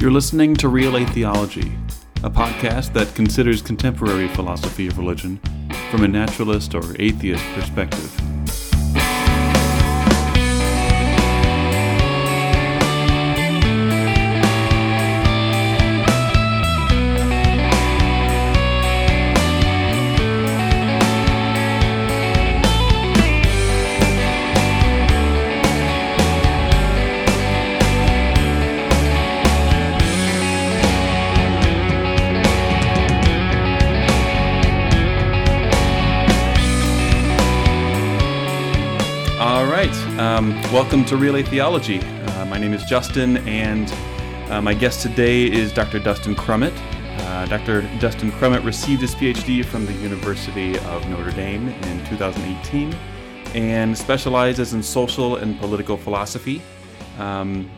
You're listening to Real Theology, a podcast that considers contemporary philosophy of religion from a naturalist or atheist perspective. Um, welcome to Real Theology. Uh, my name is Justin, and uh, my guest today is Dr. Dustin Crummett. Uh, Dr. Dustin Crummett received his PhD from the University of Notre Dame in 2018 and specializes in social and political philosophy, um,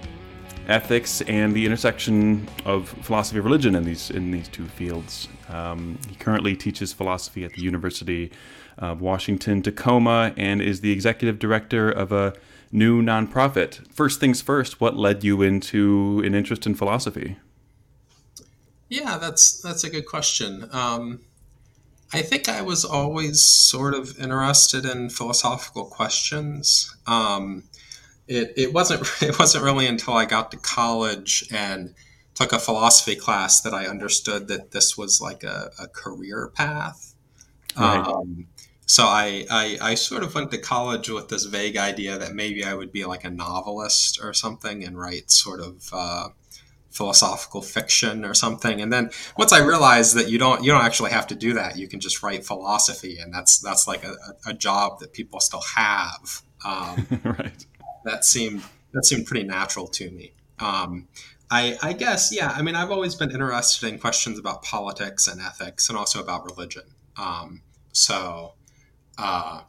ethics, and the intersection of philosophy of religion in these in these two fields. Um, he currently teaches philosophy at the University of Washington Tacoma and is the executive director of a new nonprofit. First things first, what led you into an interest in philosophy? Yeah, that's that's a good question. Um, I think I was always sort of interested in philosophical questions. Um, it, it wasn't it wasn't really until I got to college and took a philosophy class that I understood that this was like a, a career path. Right. Um, so I, I I sort of went to college with this vague idea that maybe I would be like a novelist or something and write sort of uh, philosophical fiction or something. And then once I realized that you don't you don't actually have to do that, you can just write philosophy, and that's that's like a, a job that people still have. Um, right. That seemed that seemed pretty natural to me. Um, I, I guess yeah. I mean, I've always been interested in questions about politics and ethics, and also about religion. Um, so, uh,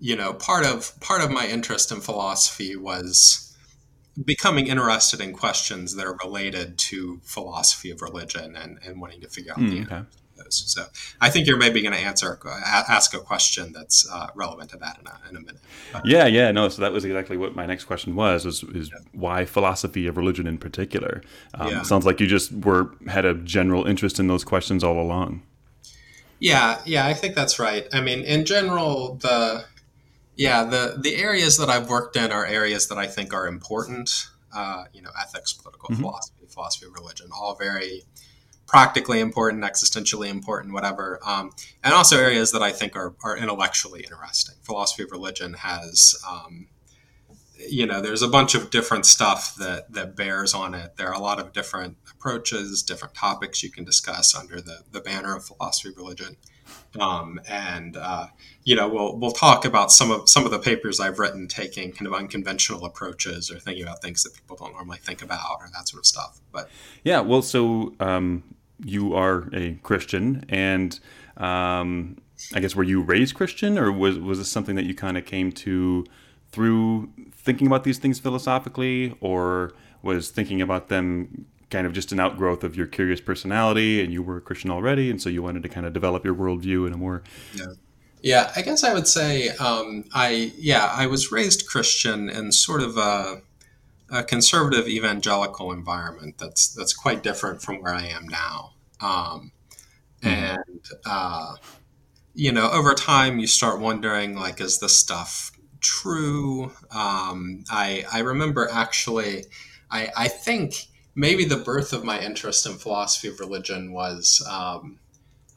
you know, part of part of my interest in philosophy was becoming interested in questions that are related to philosophy of religion and, and wanting to figure out the Mm, answer okay. Those. So, I think you're maybe going to answer ask a question that's uh, relevant to that in a, in a minute. Yeah, yeah, no. So that was exactly what my next question was: was is why philosophy of religion in particular? Um, Yeah. Sounds like you just were had a general interest in those questions all along. Yeah, yeah, I think that's right. I mean, in general, the yeah, the the areas that I've worked in are areas that I think are important. Uh, you know, ethics, political Mhm. philosophy, philosophy of religion, all very practically important, existentially important, whatever. Um, and also areas that I think are are intellectually interesting. Philosophy of religion has. Um, you know, there's a bunch of different stuff that that bears on it. There are a lot of different approaches, different topics you can discuss under the the banner of philosophy of religion. Um, and uh, you know, we'll we'll talk about some of some of the papers I've written taking kind of unconventional approaches or thinking about things that people don't normally think about or that sort of stuff. But Yeah, well, so um, you are a Christian, and um, I guess were you raised Christian, or was was this something that you kind of came to through thinking about these things philosophically, or was thinking about them kind of just an outgrowth of your curious personality, and you were a Christian already, and so you wanted to kind of develop your worldview in a more Yeah, Yeah, I guess I would say um, I yeah I was raised Christian in sort of a, a conservative evangelical environment that's that's quite different from where I am now. Um, and uh, you know, over time, you start wondering like, is this stuff true? Um, I I remember actually, I I think maybe the birth of my interest in philosophy of religion was. Um,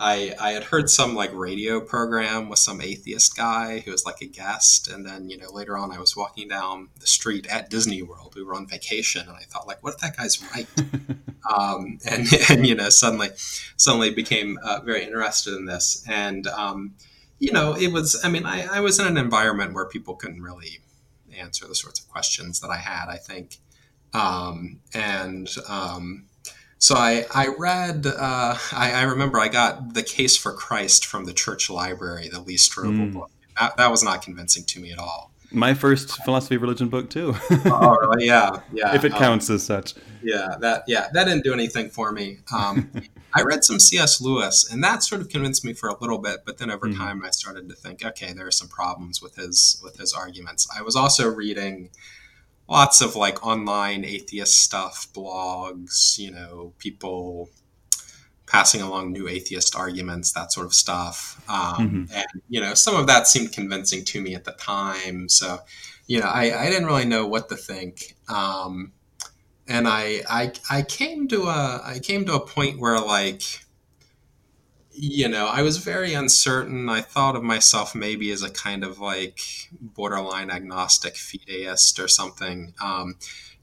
I, I had heard some like radio program with some atheist guy who was like a guest and then you know later on I was walking down the street at Disney World. We were on vacation and I thought like what if that guy's right? Um, and and you know suddenly suddenly became uh, very interested in this. And um, you know it was I mean I, I was in an environment where people couldn't really answer the sorts of questions that I had I think. Um, and um, so I, I read, uh, I, I remember I got The Case for Christ from the church library, the Lee Strobel Mm. book. That, that was not convincing to me at all. my first philosophy of religion book too, oh, really? Yeah, yeah. if it um, counts as such. yeah, that yeah, that didn't do anything for me. Um, I read some C.S. Lewis, and that sort of convinced me for a little bit. But then over Mhm. time, I started to think, okay, there are some problems with his with his arguments. I was also reading lots of like online atheist stuff, blogs, you know, people passing along new atheist arguments, that sort of stuff. Um, mm-hmm. And, you know, some of that seemed convincing to me at the time. So, you know, I, I didn't really know what to think. Um, and I, I, I came to a, I came to a point where like, you know, I was very uncertain. I thought of myself maybe as a kind of like borderline agnostic fideist or something. Um,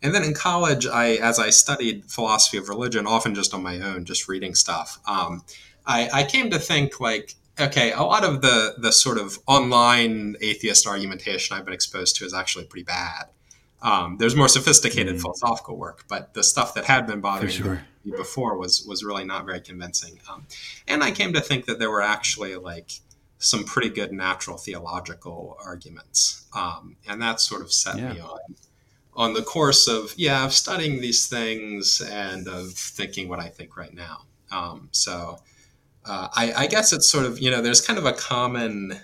and then in college, I as I studied philosophy of religion, often just on my own, just reading stuff, um, I, I came to think like, okay, a lot of the the sort of online atheist argumentation I've been exposed to is actually pretty bad. Um, there's more sophisticated mm. philosophical work, but the stuff that had been bothering sure. me before was was really not very convincing. Um, and I came to think that there were actually like some pretty good natural theological arguments, um, and that sort of set yeah. me on on the course of yeah of studying these things and of thinking what I think right now. Um, so uh, I, I, guess it's sort of you know there's kind of a common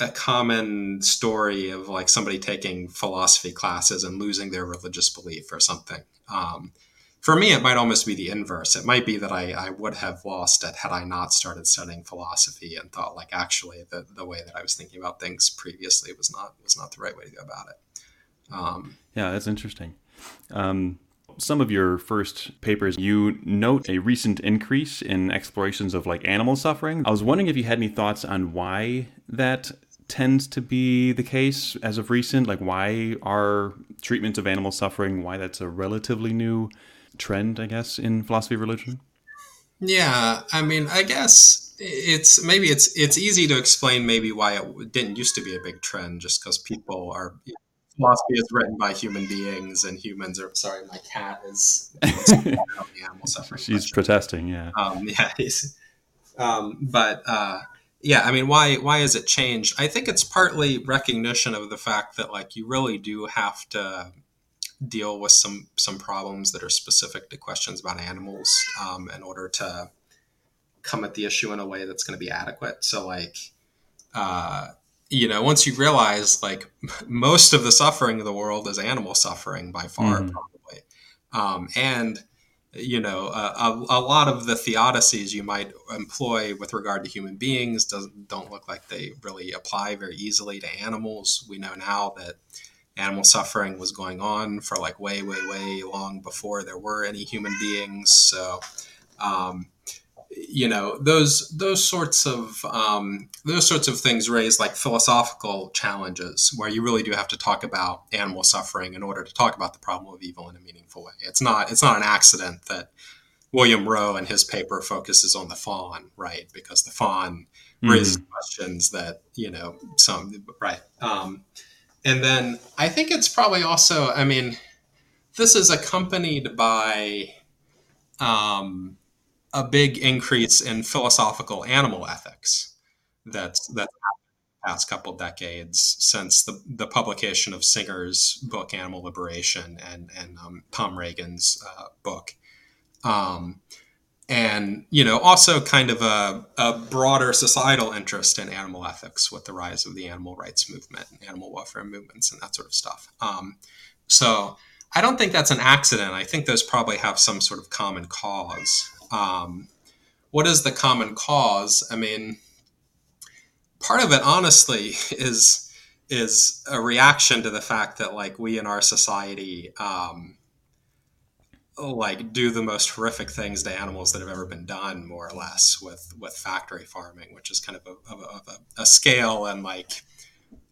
a common story of like somebody taking philosophy classes and losing their religious belief or something. Um, for me, it might almost be the inverse. It might be that I, I would have lost it had I not started studying philosophy and thought like actually the, the way that I was thinking about things previously was not was not the right way to go about it. Um, yeah, that's interesting. Um, some of your first papers, you note a recent increase in explorations of like animal suffering. I was wondering if you had any thoughts on why that tends to be the case as of recent. Like, why are treatments of animal suffering? Why that's a relatively new trend, I guess, in philosophy of religion. Yeah, I mean, I guess it's maybe it's it's easy to explain maybe why it didn't used to be a big trend, just because people are philosophy is written by human beings and humans are sorry my cat is animal suffering she's protesting yeah um, yeah um, but uh, yeah i mean why why has it changed? I think it's partly recognition of the fact that like you really do have to deal with some some problems that are specific to questions about animals um, in order to come at the issue in a way that's going to be adequate. So like uh, you know, once you realize like most of the suffering of the world is animal suffering by far, mm. probably, um, and you know, a, a, lot of the theodicies you might employ with regard to human beings doesn't don't look like they really apply very easily to animals. We know now that animal suffering was going on for like way, way, way long before there were any human beings. So, um, you know those those sorts of um, those sorts of things raise like philosophical challenges where you really do have to talk about animal suffering in order to talk about the problem of evil in a meaningful way. It's not it's not an accident that William Rowe in his paper focuses on the fawn, right? Because the fawn mm-hmm. raises questions that you know some right. Um, and then I think it's probably also I mean this is accompanied by um, a big increase in philosophical animal ethics that's the past couple decades since the, the publication of Singer's book Animal Liberation and and um, Tom Regan's uh, book. Um, and you know also kind of a, a, broader societal interest in animal ethics with the rise of the animal rights movement and animal welfare movements and that sort of stuff. Um, so i don't think that's an accident. I think those probably have some sort of common cause um, what is the common cause? I mean, part of it, honestly, is is a reaction to the fact that like we in our society um, like do the most horrific things to animals that have ever been done more or less with with factory farming which is kind of a, of a, of a, a scale and like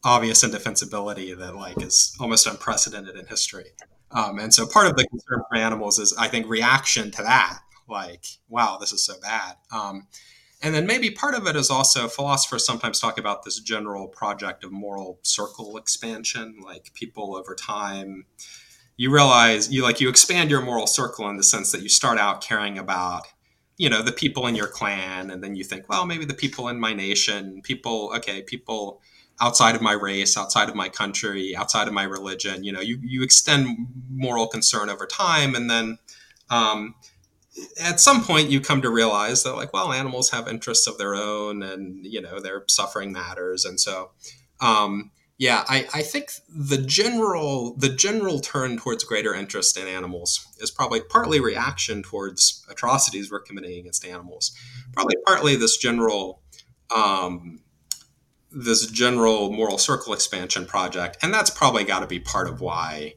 obvious indefensibility that like is almost unprecedented in history um, and so part of the concern for animals is i think reaction to that like, wow, this is so bad. Um, and then maybe part of it is also philosophers sometimes talk about this general project of moral circle expansion, like people over time. You realize you like you expand your moral circle in the sense that you start out caring about you know the people in your clan and then you think well maybe the people in my nation people okay people outside of my race outside of my country outside of my religion you know you, you extend moral concern over time and then um, at some point you come to realize that like well animals have interests of their own and you know their suffering matters. And so um, yeah, I, I think the general the general turn towards greater interest in animals is probably partly reaction towards atrocities we're committing against animals, probably partly this general um, this general moral circle expansion project, and that's probably got to be part of why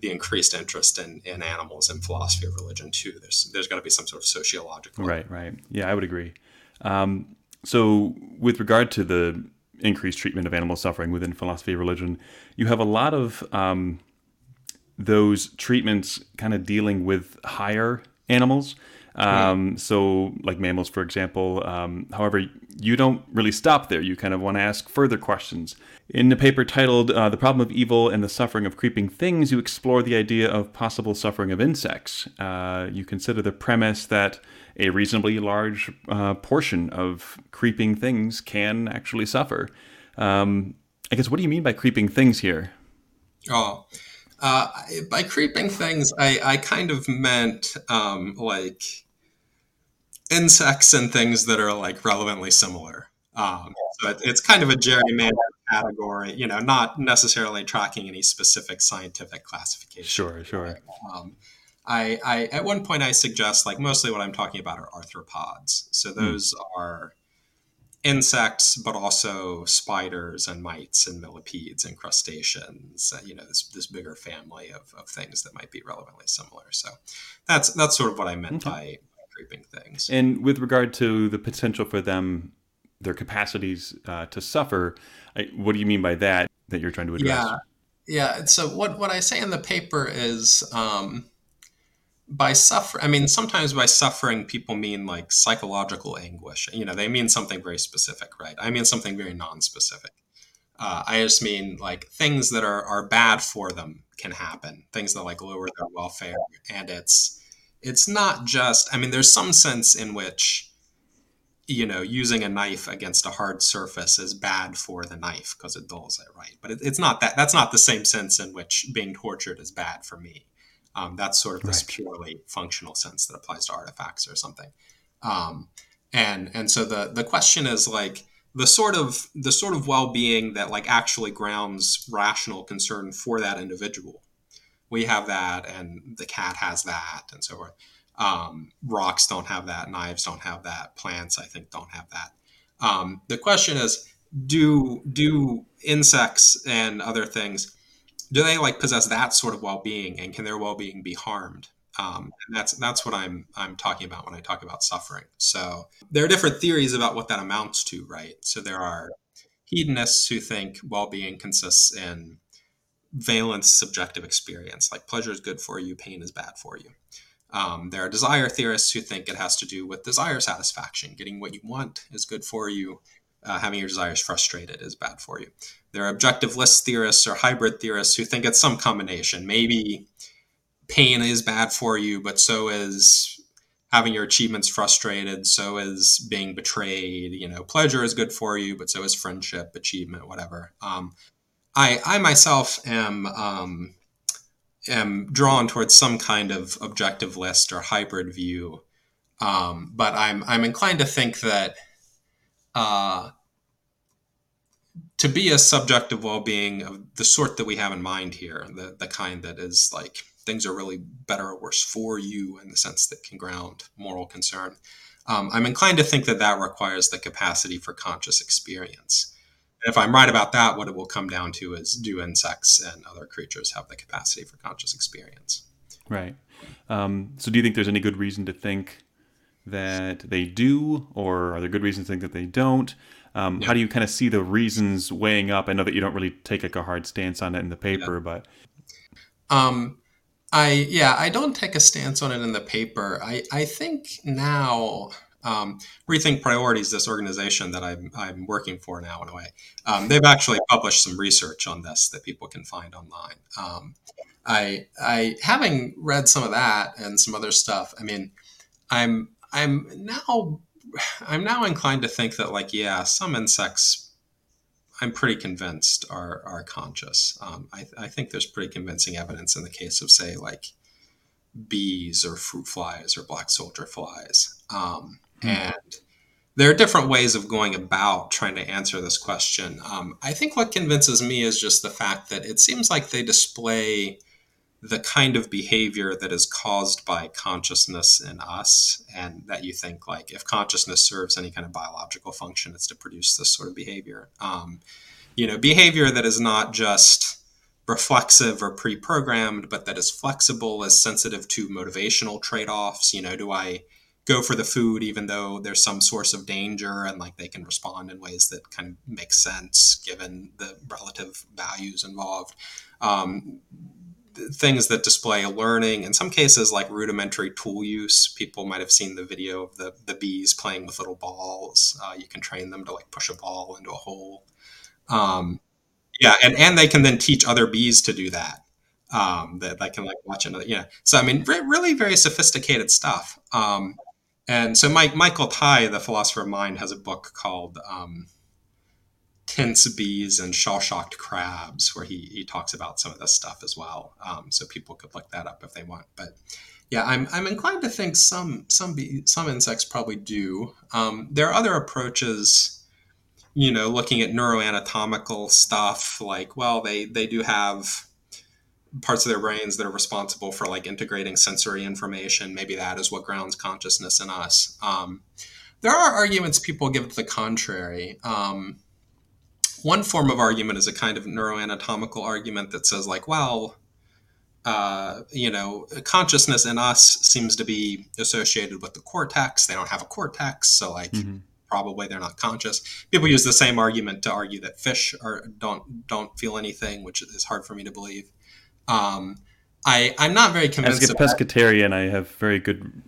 the increased interest in, in animals and philosophy of religion too. There's there's got to be some sort of sociological. Right, right. Yeah, I would agree. Um, so, with regard to the increased treatment of animal suffering within philosophy of religion, you have a lot of um, those treatments kind of dealing with higher animals. Um, so, like mammals, for example. Um, however, you don't really stop there. You kind of want to ask further questions. In the paper titled uh, The Problem of Evil and the Suffering of Creeping Things, you explore the idea of possible suffering of insects. Uh, you consider the premise that a reasonably large uh, portion of creeping things can actually suffer. Um, I guess, what do you mean by creeping things here? Oh, uh, by creeping things, I, I kind of meant um, like insects and things that are like relevantly similar. Um, so it, it's kind of a gerrymandered category, you know, not necessarily tracking any specific scientific classification. Sure, sure. Um, I, I, at one point I suggest like mostly what I'm talking about are arthropods. So hmm. those mm. are insects, but also spiders and mites and millipedes and crustaceans. Uh, you know, this this bigger family of, of things that might be relevantly similar. So that's that's sort of what I meant okay. by creeping things. And with regard to the potential for them, their capacities uh, to suffer, I, what do you mean by that? That you're trying to address? Yeah, yeah. So what what I say in the paper is. Um, by suffer i mean sometimes by suffering people mean like psychological anguish you know they mean something very specific right i mean something very non-specific uh, i just mean like things that are, are bad for them can happen things that like lower their welfare and it's it's not just i mean there's some sense in which you know using a knife against a hard surface is bad for the knife because it dulls it right? But it, it's not that that's not the same sense in which being tortured is bad for me. Um, that's sort of this right. purely functional sense that applies to artifacts or something. Um, and and so the the question is like the sort of the sort of well-being that like actually grounds rational concern for that individual. We have that and the cat has that and so forth um, rocks don't have that knives don't have that plants i think don't have that um, the question is do do insects and other things do they like possess that sort of well-being and can their well-being be harmed um, and that's that's what I'm I'm talking about when I talk about suffering. So there are different theories about what that amounts to, right? So there are hedonists who think well-being consists in valence subjective experience, like pleasure is good for you, pain is bad for you. Um, there are desire theorists who think it has to do with desire satisfaction. Getting what you want is good for you. Uh, having your desires frustrated is bad for you. There are objectivist theorists or hybrid theorists who think it's some combination. Maybe pain is bad for you, but so is having your achievements frustrated. So is being betrayed. You know, pleasure is good for you, but so is friendship, achievement, whatever. Um, I, I myself am um, am drawn towards some kind of objectivist or hybrid view, um, but I'm I'm inclined to think that uh, to be a subjective well-being of the sort that we have in mind here, the the kind that is like things are really better or worse for you in the sense that can ground moral concern. Um, I'm inclined to think that that requires the capacity for conscious experience if I'm right about that, what it will come down to is do insects and other creatures have the capacity for conscious experience? Right. Um, so, do you think there's any good reason to think that they do, or are there good reasons to think that they don't? Um, yeah. How do you kind of see the reasons weighing up? I know that you don't really take like a hard stance on it in the paper, yeah. but um, I yeah, I don't take a stance on it in the paper. I I think now um, Rethink Priorities, this organization that I'm, I'm working for now in a way, um, they've actually published some research on this that people can find online. Um, I, I, having read some of that and some other stuff, I mean, I'm, I'm now, I'm now inclined to think that like, yeah, some insects I'm pretty convinced are are conscious. Um, I, I, think there's pretty convincing evidence in the case of say like bees or fruit flies or black soldier flies. Um, Mm. And there are different ways of going about trying to answer this question. Um, I think what convinces me is just the fact that it seems like they display the kind of behavior that is caused by consciousness in us, and that you think like if consciousness serves any kind of biological function, it's to produce this sort of behavior. Um, you know, behavior that is not just reflexive or pre-programmed, but that is flexible, is sensitive to motivational trade-offs. You know, do I go for the food even though there's some source of danger and like they can respond in ways that kind of make sense given the relative values involved. Um, things that display learning in some cases like rudimentary tool use. People might have seen the video of the, the bees playing with little balls. Uh, you can train them to like push a ball into a hole. Um, yeah and, and they can then teach other bees to do that. Um, that they can like watch another yeah so i mean re- really very sophisticated stuff. Um, and so Mike, Michael Tye, the philosopher of mind, has a book called um, Tense Bees and Shell-Shocked Crabs, where he, he talks about some of this stuff as well. Um, so people could look that up if they want. But yeah, I'm, I'm inclined to think some some bee, some insects probably do. Um, there are other approaches, you know, looking at neuroanatomical stuff, like well, they they do have parts of their brains that are responsible for like integrating sensory information. Maybe that is what grounds consciousness in us. Um, there are arguments people give to the contrary. Um, one form of argument is a kind of neuroanatomical argument that says, like, well, uh, you know, consciousness in us seems to be associated with the cortex. They don't have a cortex, so like. Mm-hmm probably they're not conscious. People use the same argument to argue that fish are don't don't feel anything, which is hard for me to believe. Um, I I'm not very convinced. As a pescatarian, I have very good.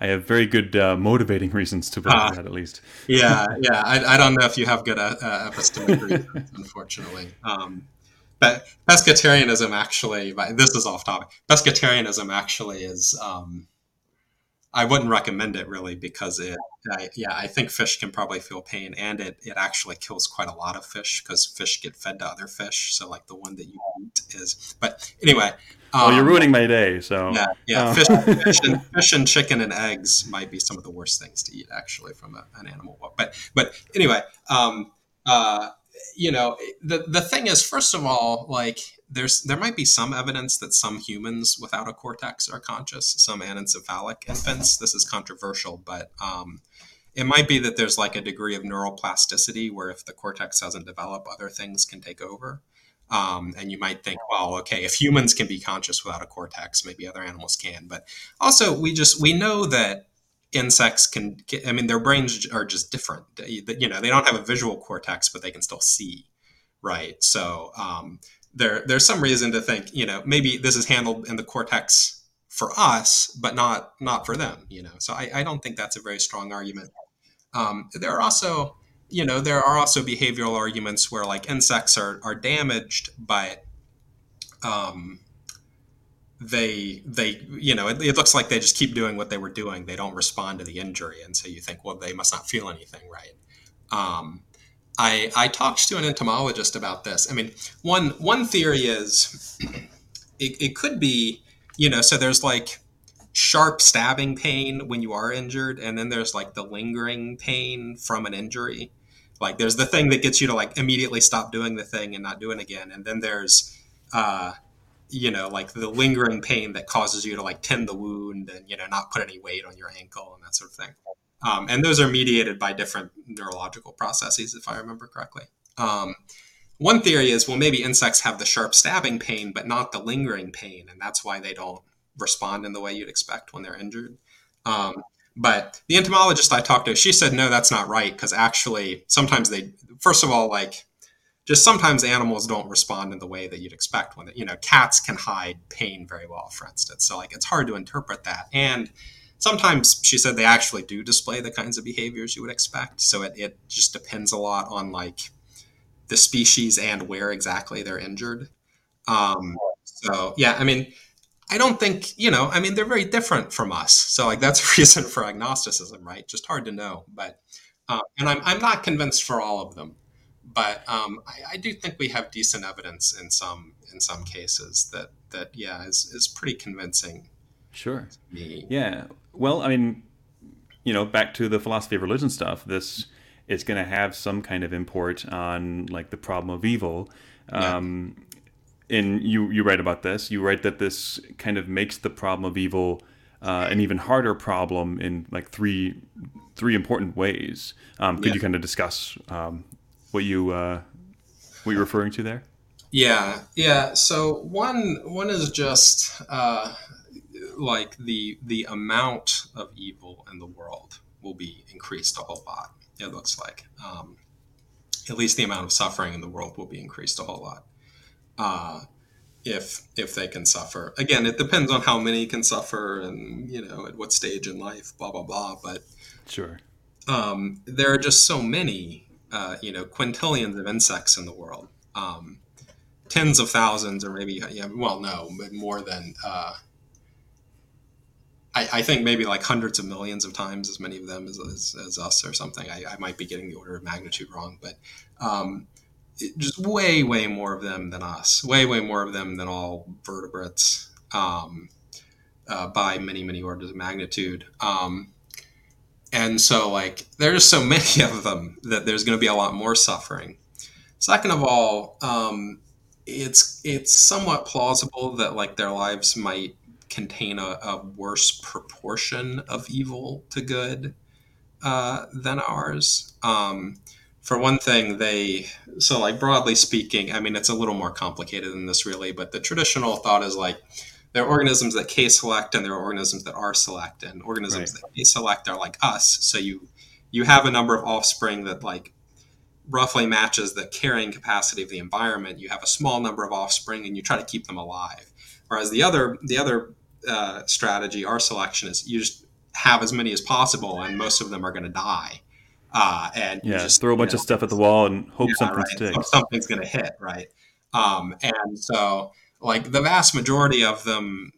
I have very good uh, motivating reasons to believe uh, that, at least. yeah, yeah. I, I don't know if you have good uh, uh epistemic reasons, unfortunately. Um, but pescatarianism actually, this is off topic. Pescatarianism actually is. Um, I wouldn't recommend it really because it, I, yeah, I think fish can probably feel pain, and it it actually kills quite a lot of fish because fish get fed to other fish. So like the one that you eat is, but anyway. Um, well, you're ruining my day. So yeah, yeah. Oh. Fish, fish, and, fish and chicken and eggs might be some of the worst things to eat actually from a, an animal. But but anyway, um, uh, you know, the the thing is, first of all, like there's there might be some evidence that some humans without a cortex are conscious, some anencephalic infants. This is controversial, but um, it might be that there's like a degree of neuroplasticity where if the cortex doesn't develop, other things can take over. Um, and you might think, well, okay, if humans can be conscious without a cortex, maybe other animals can. But also, we just we know that insects can i mean their brains are just different you know they don't have a visual cortex but they can still see right so um, there there's some reason to think you know maybe this is handled in the cortex for us but not not for them you know? So i, I don't think that's a very strong argument. Um, there are also you know there are also behavioral arguments where like insects are, are damaged but um, they they you know it, it, looks like they just keep doing what they were doing. They don't respond to the injury. And so you think well they must not feel anything right? Um, I, I talked to an entomologist about this i mean one one theory is it, it could be you know so there's like sharp stabbing pain when you are injured and then there's like the lingering pain from an injury like there's the thing that gets you to like immediately stop doing the thing and not do it again and then there's uh, you know, like the lingering pain that causes you to like tend the wound and, you know, not put any weight on your ankle and that sort of thing. Um, and those are mediated by different neurological processes, if I remember correctly. Um, one theory is, well, maybe insects have the sharp stabbing pain, but not the lingering pain. And that's why they don't respond in the way you'd expect when they're injured. Um, but the entomologist I talked to, she said, no, that's not right. Because actually, sometimes they, first of all, like just sometimes animals don't respond in the way that you'd expect when you know cats can hide pain very well for instance so like it's hard to interpret that and sometimes she said they actually do display the kinds of behaviors you would expect so it, it just depends a lot on like the species and where exactly they're injured um, so yeah i mean i don't think you know i mean they're very different from us so like that's a reason for agnosticism right just hard to know but uh, and I'm, I'm not convinced for all of them but um, I, I, do think we have decent evidence in some in some cases that that yeah is is pretty convincing. Sure. me. Yeah. Well, I mean, you know, back to the philosophy of religion stuff, this is going to have some kind of import on like the problem of evil. Um, and you you write about this. You write that this kind of makes the problem of evil uh, an even harder problem in like three three important ways. Um, could Yeah. you kind of discuss um, what you uh, what you're referring to there? Yeah, yeah. So one one is just uh, like the the amount of evil in the world will be increased a whole lot. It looks like um, at least the amount of suffering in the world will be increased a whole lot. Uh, if if they can suffer, again, it depends on how many can suffer and you know at what stage in life, blah blah blah. But Sure. um, there are just so many, uh, you know, quintillions of insects in the world. Um, tens of thousands, or maybe, yeah, well, no, but more than, uh, I, I think maybe like hundreds of millions of times as many of them as, as, as us or something. I, I might be getting the order of magnitude wrong, but um, it, just way, way more of them than us. Way, way more of them than all vertebrates um, uh, by many, many orders of magnitude. Um, and so, like, there's so many of them that there's going to be a lot more suffering. Second of all, um, it's it's somewhat plausible that like their lives might contain a, a worse proportion of evil to good uh, than ours. Um, for one thing, they so like broadly speaking, I mean it's a little more complicated than this really, but the traditional thought is like there are organisms that K-select and there are organisms that R-select, and organisms Right. that K-select are like us. So you you have a number of offspring that like roughly matches the carrying capacity of the environment. You have a small number of offspring, and you try to keep them alive. Whereas the other the other uh, strategy, R selection, is you just have as many as possible, and most of them are going to die. Uh, and you Yeah. just throw a bunch know, of stuff at the wall and hope yeah, something right. sticks. Something's going to hit, right? Um, and so, like the vast majority of them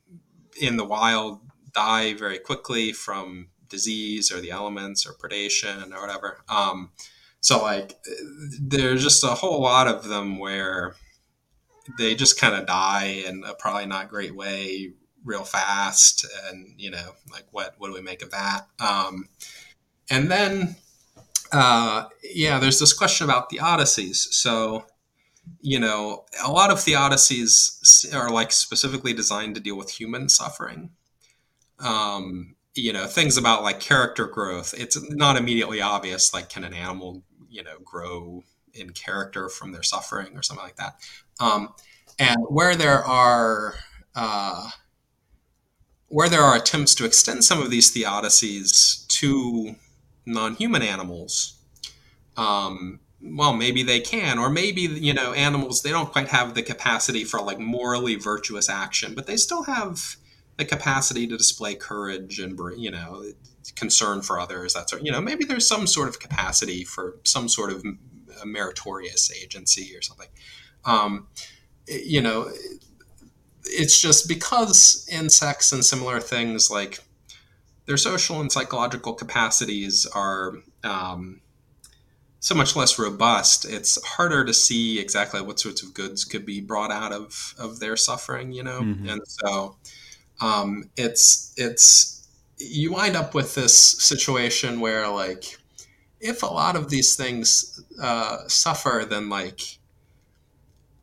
in the wild die very quickly from disease or the elements or predation or whatever. Um, so, like, there's just a whole lot of them where they just kind of die in a probably not great way real fast and you know like what what do we make of that? Um, and then uh, yeah there's this question about the theodicies. so you know a lot of the theodicies are like specifically designed to deal with human suffering. Um, you know things about like character growth it's not immediately obvious like can an animal you know grow in character from their suffering or something like that. Um, and where there are uh, where there are attempts to extend some of these theodicies to non-human animals um, well maybe they can or maybe you know animals they don't quite have the capacity for like morally virtuous action but they still have the capacity to display courage and you know concern for others that sort you know maybe there's some sort of capacity for some sort of meritorious agency or something. Um, you know it's just because insects and similar things like their social and psychological capacities are um, so much less robust it's harder to see exactly what sorts of goods could be brought out of of their suffering you know Mhm. and so um, it's it's you wind up with this situation where like if a lot of these things uh, suffer then like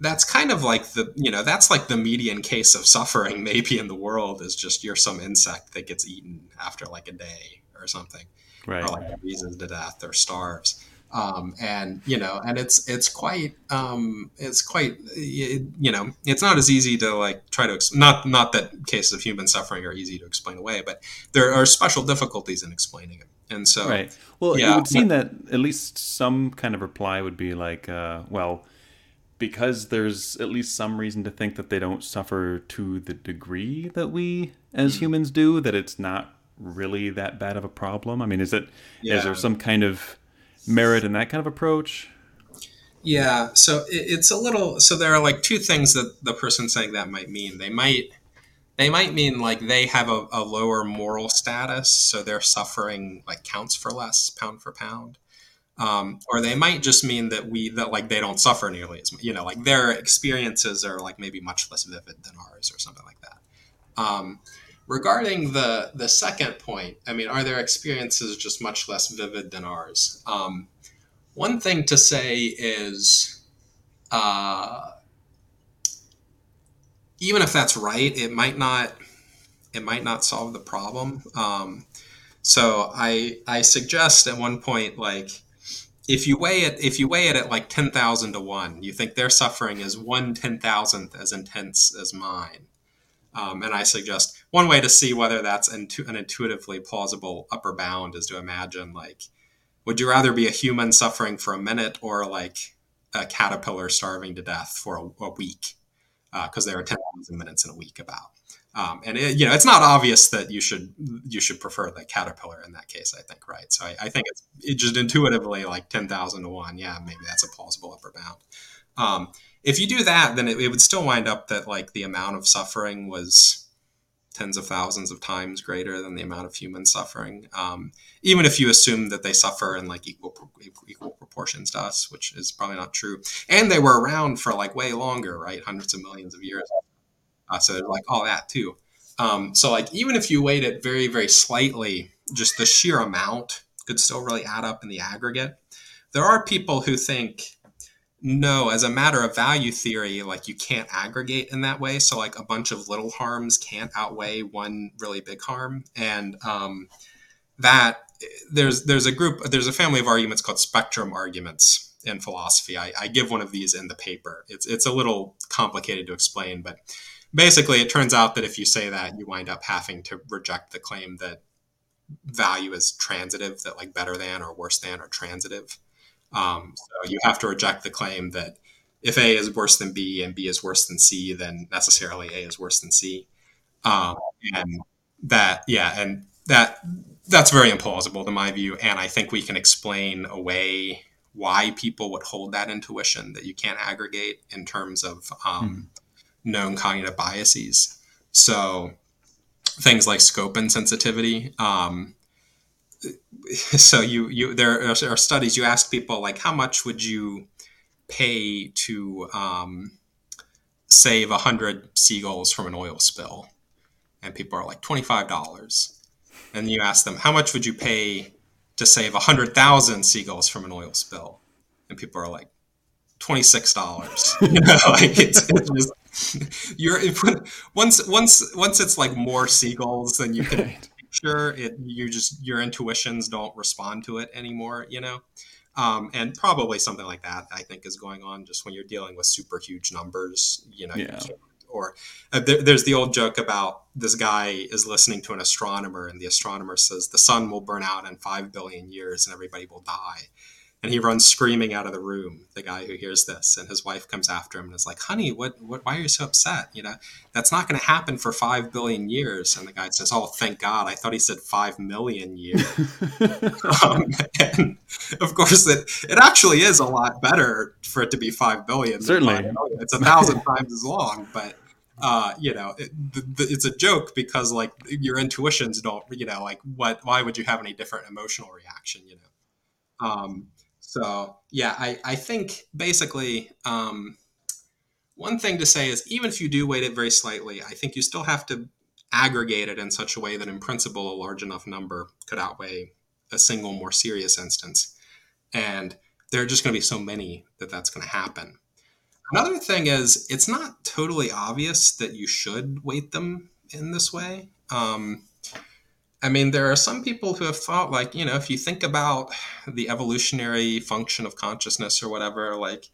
that's kind of like the you know that's like the median case of suffering maybe in the world is just you're some insect that gets eaten after like a day or something Right. or like freezes to death or starves um, and you know and it's it's quite um, it's quite it, you know it's not as easy to like try to ex- not not that cases of human suffering are easy to explain away but there are special difficulties in explaining it and so Right. Well, Yeah. it would seem that at least some kind of reply would be like, uh, well, because there's at least some reason to think that they don't suffer to the degree that we as Hmm. humans do, that it's not really that bad of a problem. I mean, is it is Yeah. there some kind of merit in that kind of approach? Yeah, so it's a little. So there are like two things that the person saying that might mean. They might, they might mean like they have a, a lower moral status, so their suffering like counts for less pound for pound, um, or they might just mean that we that like they don't suffer nearly as much. You know, like their experiences are like maybe much less vivid than ours, or something like that. Um, regarding the the second point, I mean, are their experiences just much less vivid than ours? Um, one thing to say is, uh, even if that's right, it might not it might not solve the problem. Um, so I I suggest at one point like if you weigh it if you weigh it at like ten thousand to one, you think their suffering is one ten thousandth as intense as mine. Um, and I suggest one way to see whether that's intu- an intuitively plausible upper bound is to imagine like, would you rather be a human suffering for a minute or like a caterpillar starving to death for a, a week? Because uh, there are 10,000 minutes in a week about. Um, and it, you know, it's not obvious that you should you should prefer the caterpillar in that case. I think, right? So I, I think it's it just intuitively like ten thousand to one. Yeah, maybe that's a plausible upper bound. Um, if you do that, then it, it, would still wind up that like the amount of suffering was tens of thousands of times greater than the amount of human suffering. Um, even if you assume that they suffer in like equal equal proportions to us, which is probably not true. And they were around for like way longer, right? Hundreds of millions of years. Uh, so like all that too. Um, so like even if you weight it very very slightly, just the sheer amount could still really add up in the aggregate. There are people who think no, as a matter of value theory, like you can't aggregate in that way. So like a bunch of little harms can't outweigh one really big harm, and um, that there's there's a group there's a family of arguments called spectrum arguments in philosophy. I, I give one of these in the paper. It's it's a little complicated to explain, but basically, it turns out that if you say that, you wind up having to reject the claim that value is transitive, that like better than or worse than are transitive. Um, so you have to reject the claim that if A is worse than B and B is worse than C, then necessarily A is worse than C. Um, and that, yeah, and that that's very implausible to my view. And I think we can explain away why people would hold that intuition that you can't aggregate in terms of um, mm known cognitive biases. So things like scope insensitivity. Um, so you you there are studies you ask people like how much would you pay to um, save 100 seagulls from an oil spill and people are like $25 and you ask them how much would you pay to save a 100000 seagulls from an oil spill and people are like $26 you know like it's, it's just you're once once once it's like more seagulls than you can right. sure it you just your intuitions don't respond to it anymore you know? Um, and probably something like that i think is going on just when you're dealing with super huge numbers you know? Yeah. you or uh, there, there's the old joke about this guy is listening to an astronomer and the astronomer says the sun will burn out in 5 billion years and everybody will die and he runs screaming out of the room the guy who hears this. And his wife comes after him and is like honey what, what why are you so upset? You know that's not going to happen for five billion years. And the guy says oh thank god. I thought he said five million years. Um, and of course it, it actually is a lot better for it to be five billion certainly. it's a thousand times as long but uh, you know, it, the, the, it's a joke because like your intuitions don't, you know, like what, why would you have any different emotional reaction, you know? Um, so yeah, I, I think basically um, one thing to say is even if you do weight it very slightly, I think you still have to aggregate it in such a way that in principle a large enough number could outweigh a single more serious instance. And there are just going to be so many that that's going to happen. Another thing is it's not totally obvious that you should weight them in this way. Um, I mean, there are some people who have thought, like, you know, if you think about the evolutionary function of consciousness or whatever, like,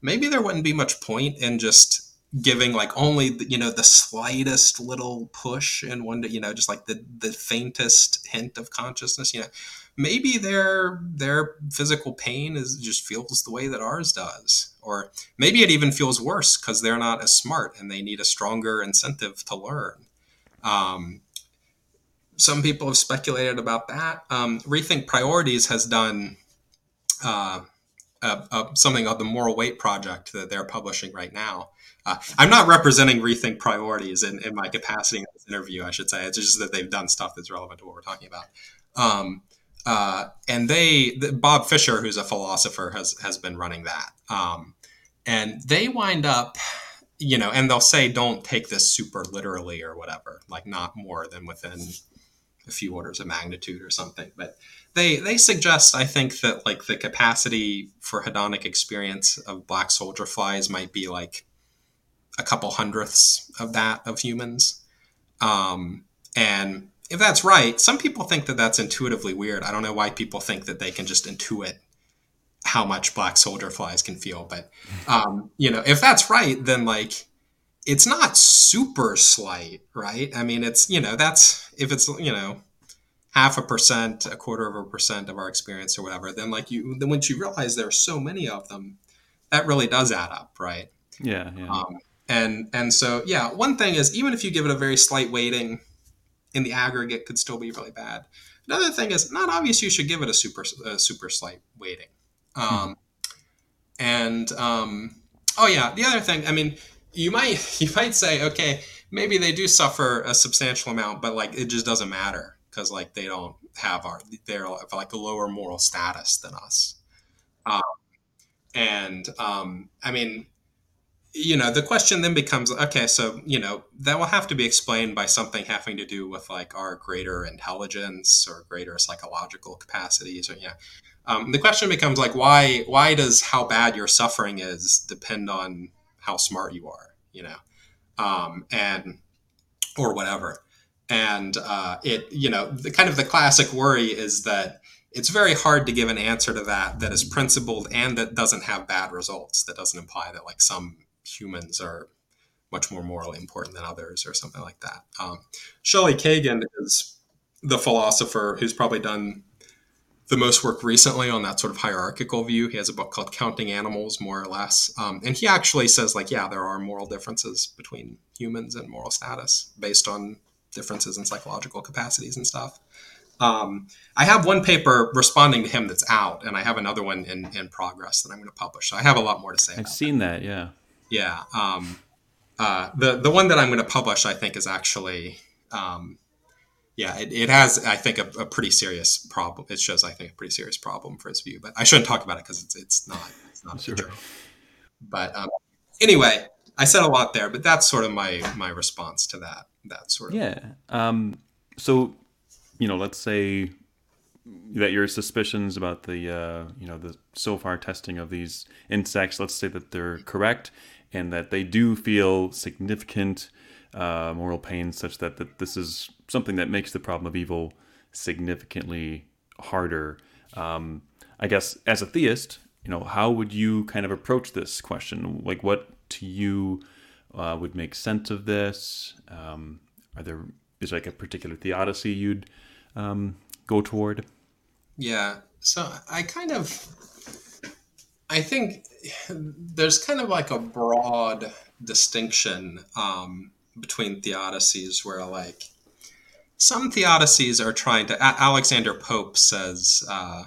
maybe there wouldn't be much point in just giving like only the, you know the slightest little push and one you know just like the the faintest hint of consciousness you know. Maybe their their physical pain is just feels the way that ours does or maybe it even feels worse because they're not as smart and they need a stronger incentive to learn. Um, some people have speculated about that. Um, Rethink Priorities has done uh, something called the Moral Weight Project that they're publishing right now. Uh, I'm not representing Rethink Priorities in, in my capacity in this interview, I should say. It's just that they've done stuff that's relevant to what we're talking about. Um, uh, and they, the, Bob Fischer, who's a philosopher, has has been running that. Um, and they wind up you know, and they'll say, don't take this super literally or whatever, like not more than within a few orders of magnitude or something. But they they suggest, I think, that like the capacity for hedonic experience of black soldier flies might be like a couple hundredths of that of humans. Um, and if that's right, some people think that that's intuitively weird. I don't know why people think that they can just intuit how much black soldier flies can feel. But um, you know, if that's right, then like it's not super slight, right? I mean, it's you know that's if it's you know half a percent, a quarter of a percent of our experience or whatever, then like you then once you realize there are so many of them, that really does add up, right? Yeah, yeah. Um, and and so yeah, one thing is even if you give it a very slight weighting, in the aggregate could still be really bad. Another thing is not obvious you should give it a super a super slight weighting. Um, hmm. And um, oh yeah, the other thing, I mean, you might you might say, okay, maybe they do suffer a substantial amount, but like it just doesn't matter because like they don't have our they're like a lower moral status than us. Um, and um, I mean, you know, the question then becomes okay, so you know that will have to be explained by something having to do with like our greater intelligence or greater psychological capacities, or yeah. Um, the question becomes like why why does how bad your suffering is depend on how smart you are you know um, and or whatever. And uh, it you know the kind of the classic worry is that it's very hard to give an answer to that that is principled and that doesn't have bad results that doesn't imply that like some humans are much more morally important than others or something like that. Um, Shelly Kagan is the philosopher who's probably done the most work recently on that sort of hierarchical view. He has a book called Counting Animals, more or less. Um, and he actually says, like, yeah, there are moral differences between humans and moral status based on differences in psychological capacities and stuff. Um, I have one paper responding to him that's out, and I have another one in, in progress that I'm going to publish. So I have a lot more to say. I've seen that. that, yeah. Yeah. Um, uh, the the one that I'm going to publish, I think, is actually um, yeah, it, it has, I think, a, a, pretty serious problem. It shows, I think, a pretty serious problem for his view. But I shouldn't talk about it because it's it's not it's not sure. But um, anyway, I said a lot there, but that's sort of my my response to that that sort of yeah. Um, so, you know, let's say that your suspicions about the uh, you know the so far testing of these insects, let's say that they're correct and that they do feel significant uh, moral pain such that, that this is something that makes the problem of evil significantly harder. Um, I guess as a theist, you know, how would you kind of approach this question? Like, what to you uh, would make sense of this? Um, are there is like a particular theodicy you'd um, go toward? Yeah. So I kind of, I think there's kind of like a broad distinction um, between theodicies where like some theodicies are trying to alexander pope says uh,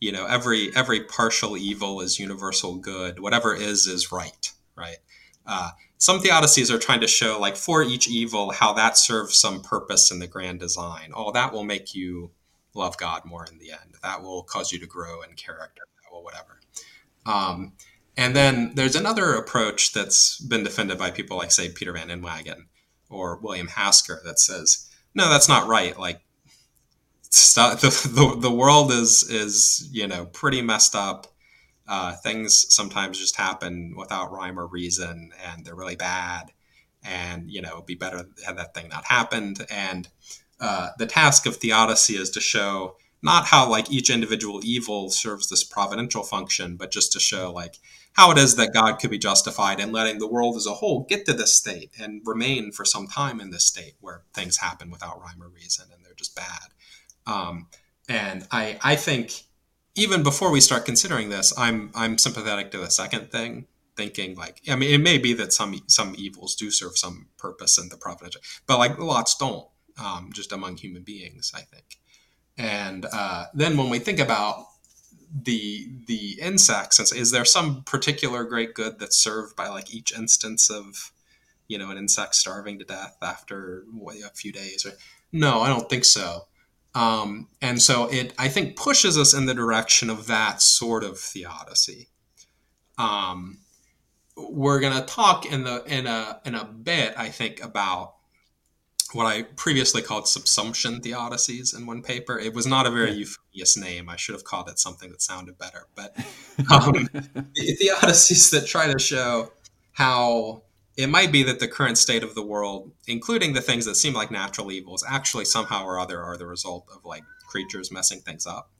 you know every every partial evil is universal good. Whatever is is right right? Uh, some theodicies are trying to show like for each evil how that serves some purpose in the grand design. Oh that will make you love god more in the end. That will cause you to grow in character. Will whatever. Um, and then there's another approach that's been defended by people like, say, Peter Van Inwagen or William Hasker that says, no, that's not right. Like, the, the, the world is, is, you know, pretty messed up. Uh, things sometimes just happen without rhyme or reason and they're really bad. And, you know, it'd be better had that thing not happened. And uh, the task of theodicy is to show not how like each individual evil serves this providential function, but just to show like how it is that God could be justified in letting the world as a whole get to this state and remain for some time in this state where things happen without rhyme or reason and they're just bad. Um, and I, I think even before we start considering this, I'm, I'm sympathetic to the second thing, thinking like, I mean, it may be that some, some evils do serve some purpose in the providential, but like lots don't, um, just among human beings, I think. And uh, then when we think about the the insects is there some particular great good that's served by like each instance of you know an insect starving to death after a few days or no i don't think so. Um, and so it i think pushes us in the direction of that sort of theodicy um, we're going to talk in the in a in a bit, I think, about what I previously called subsumption theodicies in one paper. It was not a very euphonious name. I should have called it something that sounded better. But um, the theodicies that try to show how it might be that the current state of the world, including the things that seem like natural evils, actually somehow or other are the result of like creatures messing things up.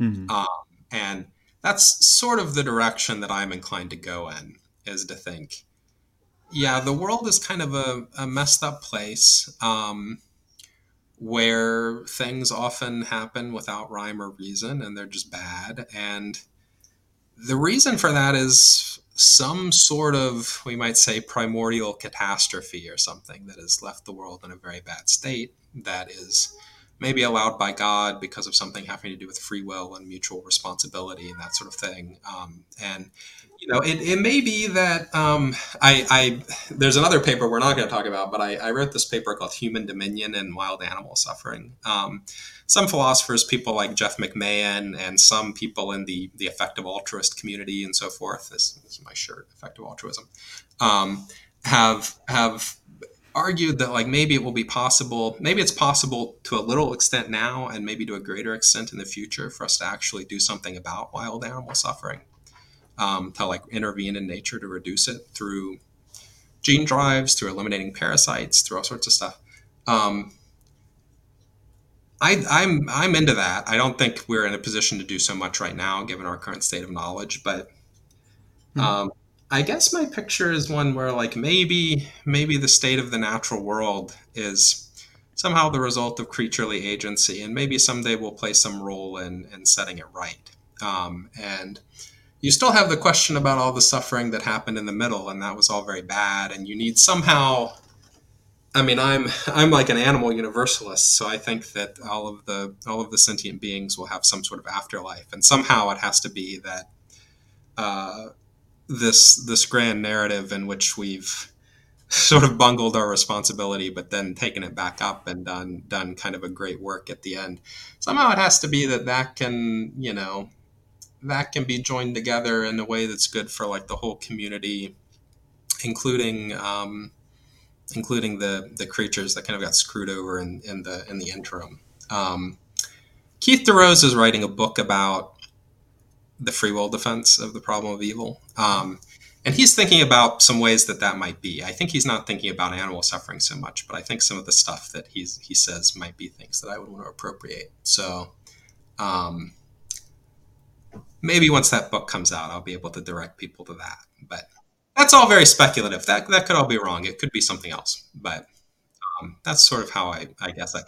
Mm-hmm. Um, and that's sort of the direction that I'm inclined to go in, is to think yeah, the world is kind of a, a messed up place um, where things often happen without rhyme or reason and they're just bad. And the reason for that is some sort of, we might say, primordial catastrophe or something that has left the world in a very bad state that is maybe allowed by God because of something having to do with free will and mutual responsibility and that sort of thing. Um, and you know, it, it may be that um, I, I there's another paper we're not going to talk about, but I, I, wrote this paper called Human Dominion and Wild Animal Suffering. Um, some philosophers, people like Jeff McMahan, and some people in the the effective altruist community and so forth. This, this is my shirt, effective altruism. Um, have have argued that like maybe it will be possible maybe it's possible to a little extent now and maybe to a greater extent in the future for us to actually do something about wild animal suffering um, to like intervene in nature to reduce it through gene drives, through eliminating parasites, through all sorts of stuff. Um, I, am I'm, I'm into that. I don't think we're in a position to do so much right now, given our current state of knowledge. But hmm. um, I guess my picture is one where, like, maybe maybe the state of the natural world is somehow the result of creaturely agency, and maybe someday we'll play some role in in setting it right. Um, and you still have the question about all the suffering that happened in the middle and that was all very bad and you need somehow i mean i'm i'm like an animal universalist so i think that all of the all of the sentient beings will have some sort of afterlife and somehow it has to be that uh, this this grand narrative in which we've sort of bungled our responsibility but then taken it back up and done done kind of a great work at the end somehow it has to be that that can you know that can be joined together in a way that's good for like the whole community, including um, including the the creatures that kind of got screwed over in, in the in the interim. Um, Keith DeRose is writing a book about the free will defense of the problem of evil. Um, and he's thinking about some ways that that might be. I think he's not thinking about animal suffering so much, but I think some of the stuff that he's he says might be things that I would want to appropriate. So, um, maybe once that book comes out, I'll be able to direct people to that. But that's all very speculative. That that could all be wrong. It could be something else. But um, that's sort of how I, I guess I.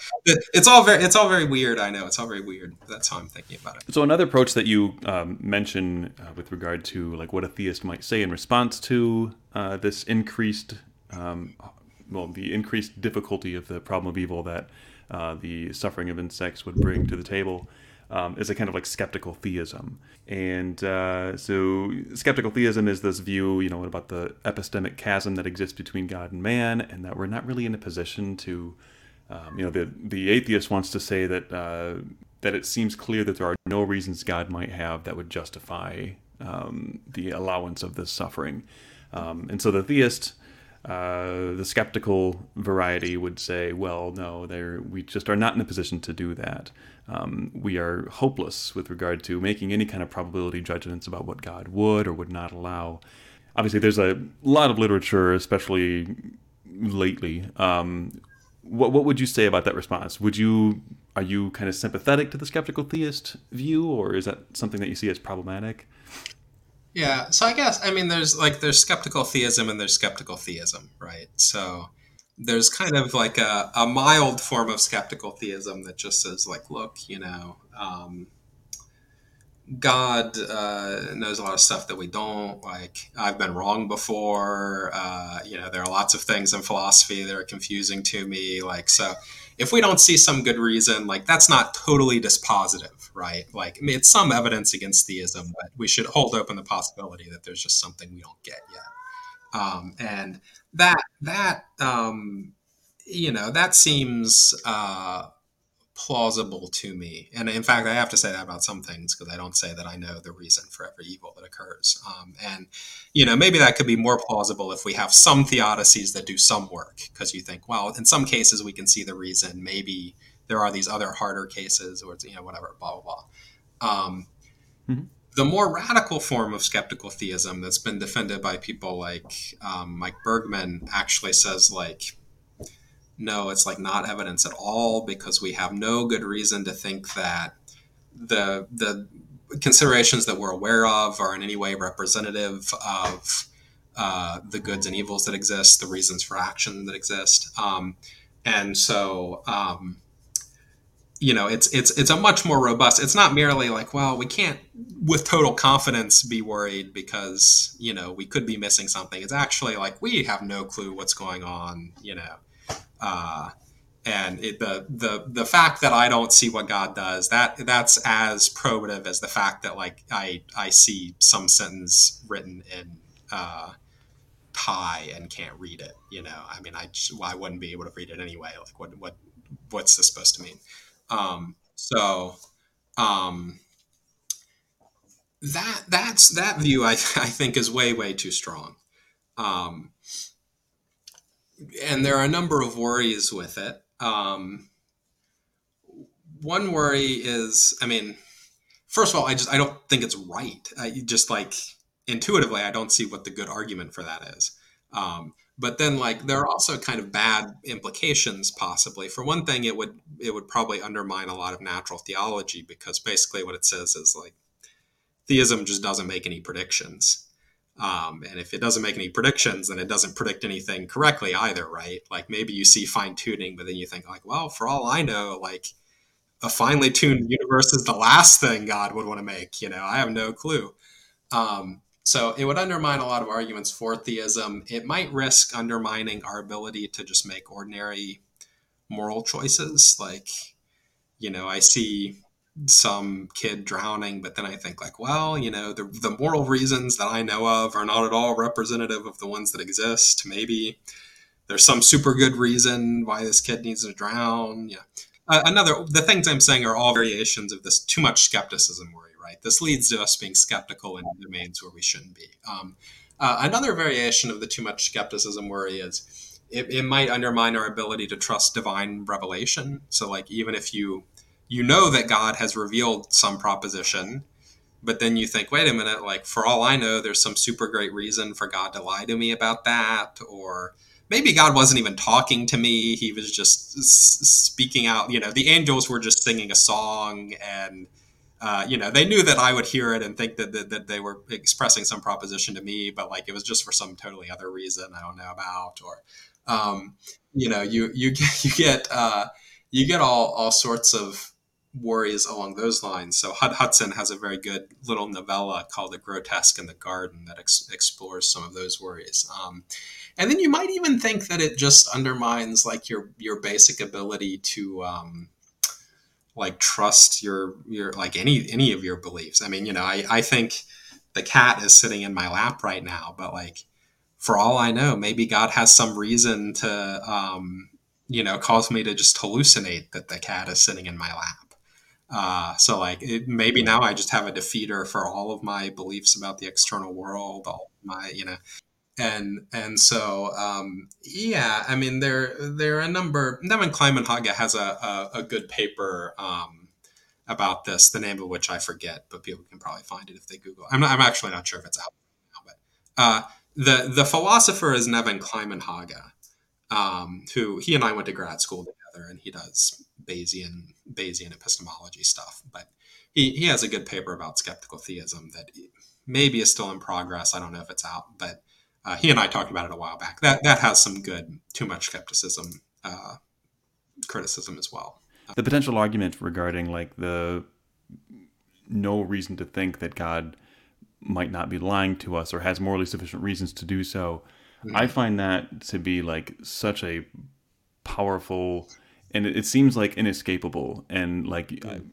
It's all very it's all very weird. I know it's all very weird. That's how I'm thinking about it. So another approach that you um, mention uh, with regard to like what a theist might say in response to uh, this increased, um, well, the increased difficulty of the problem of evil that uh, the suffering of insects would bring to the table um, is a kind of like skeptical theism. And uh, so, skeptical theism is this view, you know, about the epistemic chasm that exists between God and man, and that we're not really in a position to, um, you know, the the atheist wants to say that uh, that it seems clear that there are no reasons God might have that would justify um, the allowance of this suffering. Um, and so the theist uh, the skeptical variety would say, well, no, we just are not in a position to do that. Um, we are hopeless with regard to making any kind of probability judgments about what God would or would not allow. Obviously, there's a lot of literature, especially lately. Um, what what would you say about that response? Would you are you kind of sympathetic to the skeptical theist view, or is that something that you see as problematic? Yeah, so I guess I mean there's like there's skeptical theism and there's skeptical theism, right? So there's kind of like a, a mild form of skeptical theism that just says like, look, you know, um, God uh, knows a lot of stuff that we don't. Like, I've been wrong before. Uh, you know, there are lots of things in philosophy that are confusing to me. Like, so if we don't see some good reason, like, that's not totally dispositive, right? Like, I mean, it's some evidence against theism, but we should hold open the possibility that there's just something we don't get yet. Um, and that, that, um, you know, that seems uh, plausible to me. And in fact, I have to say that about some things because I don't say that I know the reason for every evil that occurs. Um, and, you know, maybe that could be more plausible if we have some theodicies that do some work because you think, well, in some cases we can see the reason. Maybe there are these other harder cases or, you know, whatever, blah, blah, blah. Um, mm-hmm. The more radical form of skeptical theism that's been defended by people like um, Mike Bergmann actually says, like, no, it's like not evidence at all because we have no good reason to think that the the considerations that we're aware of are in any way representative of uh, the goods and evils that exist, the reasons for action that exist, um, and so um, you know it's it's it's a much more robust. It's not merely like well we can't with total confidence be worried because you know we could be missing something. It's actually like we have no clue what's going on. You know uh, and it, the the the fact that I don't see what God does that that's as probative as the fact that like I I see some sentence written in uh, Thai and can't read it. You know, I mean, I I wouldn't be able to read it anyway. Like, what what what's this supposed to mean? Um, so. Um, that that's that view I, I think is way way too strong um, and there are a number of worries with it. Um, one worry is, I mean, first of all, I just I don't think it's right. I just like intuitively, I don't see what the good argument for that is. Um, but then, like, there are also kind of bad implications, possibly. For one thing, it would it would probably undermine a lot of natural theology because basically what it says is like theism just doesn't make any predictions. Um, and if it doesn't make any predictions, then it doesn't predict anything correctly either, right? Like maybe you see fine tuning, but then you think like, well, for all I know, like a finely tuned universe is the last thing God would want to make. You know, I have no clue. Um, so it would undermine a lot of arguments for theism. It might risk undermining our ability to just make ordinary moral choices. Like, you know, I see some kid drowning, but then I think like, well, you know, the the moral reasons that I know of are not at all representative of the ones that exist. Maybe there's some super good reason why this kid needs to drown. Yeah. Uh, another, the things I'm saying are all variations of this too much skepticism worry, right? This leads to us being skeptical in domains where we shouldn't be. Um, uh, another variation of the too much skepticism worry is it, it might undermine our ability to trust divine revelation. So, like, even if you you know that God has revealed some proposition, but then you think, wait a minute, like for all I know, there's some super great reason for God to lie to me about that, or maybe God wasn't even talking to me; He was just speaking out. You know, the angels were just singing a song, and uh, you know, they knew that I would hear it and think that, that, that they were expressing some proposition to me, but like it was just for some totally other reason I don't know about, or um, you know, you you get you get uh, you get all all sorts of worries along those lines. So Hud Hudson has a very good little novella called "The Grotesque in the Garden" that ex- explores some of those worries. Um, and then you might even think that it just undermines like your your basic ability to um, like trust your your like any any of your beliefs. I mean, you know, I, I think the cat is sitting in my lap right now, but like for all I know, maybe God has some reason to um, you know cause me to just hallucinate that the cat is sitting in my lap uh, so like it, maybe now I just have a defeater for all of my beliefs about the external world, all my you know, and and so um, yeah, I mean there there are a number. Nevin Climenhaga has a, a, a good paper um, about this, the name of which I forget, but people can probably find it if they Google. I'm not, I'm actually not sure if it's out now, but uh, the the philosopher is Nevin Climenhaga, um, who he and I went to grad school together, and he does Bayesian Bayesian epistemology stuff. But he, he has a good paper about skeptical theism that maybe is still in progress. I don't know if it's out, but uh, he and I talked about it a while back. That that has some good too much skepticism uh, criticism as well. The potential argument regarding like the no reason to think that God might not be lying to us or has morally sufficient reasons to do so. Mm-hmm. I find that to be like such a powerful and it, seems like inescapable and like mm.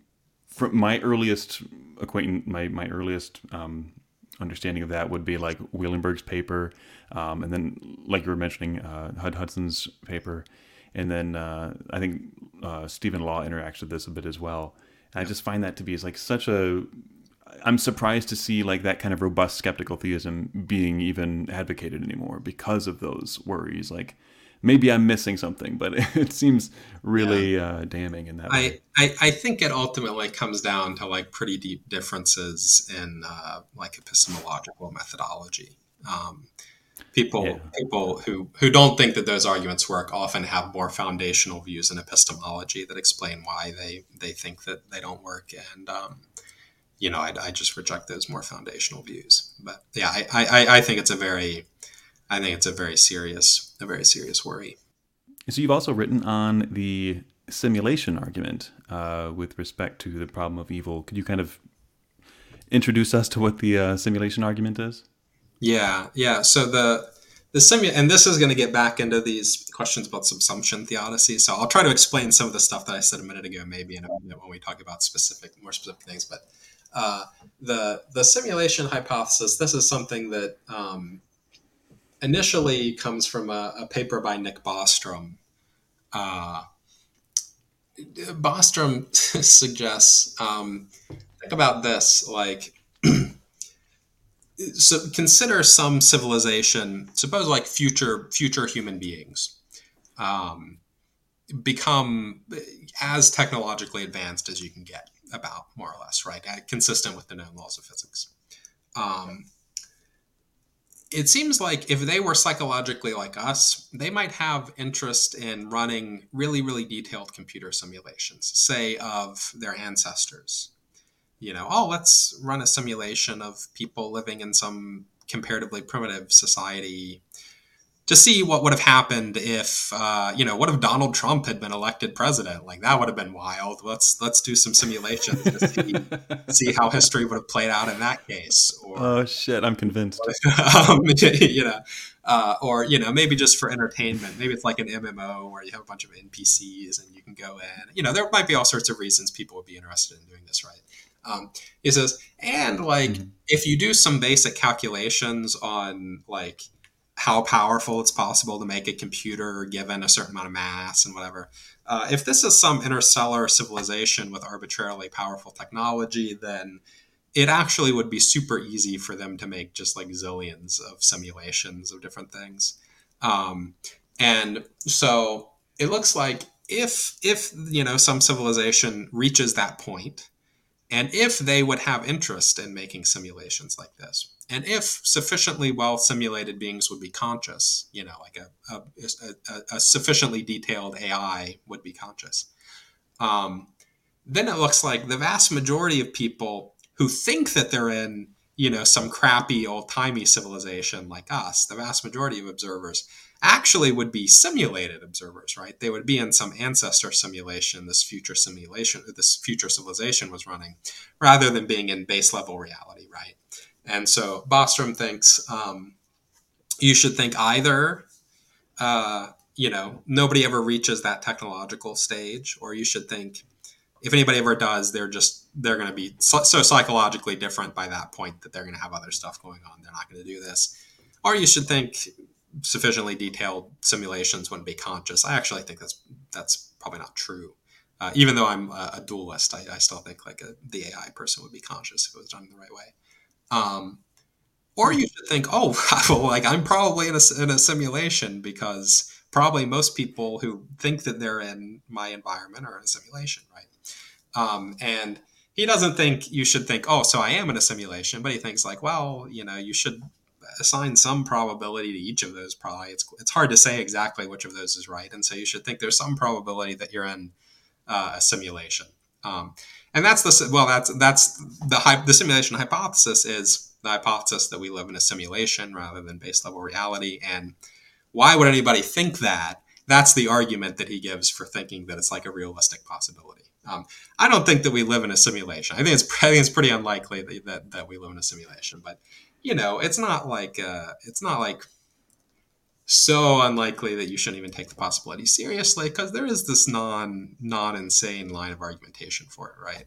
from my earliest acquaintance my my earliest um, understanding of that would be like Wielenberg's paper um, and then like you were mentioning uh, Hud Hudson's paper and then uh, I think uh, Stephen Law interacts with this a bit as well. And I just find that to be like such a. I'm surprised to see like that kind of robust skeptical theism being even advocated anymore because of those worries. Like maybe I'm missing something, but it seems really yeah. uh, damning in that I, way. I, I think it ultimately comes down to like pretty deep differences in uh, like epistemological methodology. Um, people yeah. people who who don't think that those arguments work often have more foundational views in epistemology that explain why they they think that they don't work and um, you know I, I, just reject those more foundational views but yeah I, I i think it's a very i think it's a very serious a very serious worry so you've also written on the simulation argument uh, with respect to the problem of evil could you kind of introduce us to what the uh, simulation argument is yeah, yeah. So the the simu and this is going to get back into these questions about subsumption theodicy. So I'll try to explain some of the stuff that I said a minute ago, maybe in a minute when we talk about specific, more specific things. But uh, the the simulation hypothesis. This is something that um, initially comes from a, a, paper by Nick Bostrom. Uh, Bostrom suggests um, think about this like so consider some civilization suppose like future future human beings um, become as technologically advanced as you can get about more or less right consistent with the known laws of physics um, it seems like if they were psychologically like us, they might have interest in running really, really detailed computer simulations, say of their ancestors. You know, oh, let's run a simulation of people living in some comparatively primitive society to see what would have happened if uh, you know what if Donald Trump had been elected president? Like that would have been wild. Let's let's do some simulations to see, see how history would have played out in that case or, oh shit I'm convinced. Um, you know uh, or you know maybe just for entertainment. Maybe it's like an MMO where you have a bunch of NPCs and you can go in. You know there might be all sorts of reasons people would be interested in doing this right? Um, he says, and like mm-hmm. if you do some basic calculations on like how powerful it's possible to make a computer given a certain amount of mass and whatever, uh, if this is some interstellar civilization with arbitrarily powerful technology, then it actually would be super easy for them to make just like zillions of simulations of different things. Um, and so it looks like if if you know some civilization reaches that point and if they would have interest in making simulations like this and if sufficiently well simulated beings would be conscious you know like a, a, a, a sufficiently detailed ai would be conscious um, then it looks like the vast majority of people who think that they're in you know some crappy old-timey civilization like us the vast majority of observers actually would be simulated observers, right? They would be in some ancestor simulation, this future simulation, this future civilization was running, rather than being in base level reality, right? And so Bostrom thinks um, you should think either, uh, you know, nobody ever reaches that technological stage, or you should think if anybody ever does, they're just they're going to be so, so psychologically different by that point that they're going to have other stuff going on. They're not going to do this. Or you should think sufficiently detailed simulations wouldn't be conscious. I actually think that's that's probably not true. Uh, even though I'm a, a dualist, I, I, still think like a, the AI person would be conscious if it was done in the right way. Um, or you should think, oh, well, like I'm probably in a, in a simulation because probably most people who think that they're in my environment are in a simulation, right? Um, and he doesn't think you should think, oh, so I am in a simulation, but he thinks like, well, you know, you should assign some probability to each of those probably it's, it's hard to say exactly which of those is right and so you should think there's some probability that you're in uh, a simulation um, and that's the well that's that's the the simulation hypothesis is the hypothesis that we live in a simulation rather than base level reality and why would anybody think that that's the argument that he gives for thinking that it's like a realistic possibility um, I don't think that we live in a simulation. I think it's I think it's pretty unlikely that, that, that we live in a simulation. But you know, it's not like uh, it's not like so unlikely that you shouldn't even take the possibility seriously because there is this non non insane line of argumentation for it, right?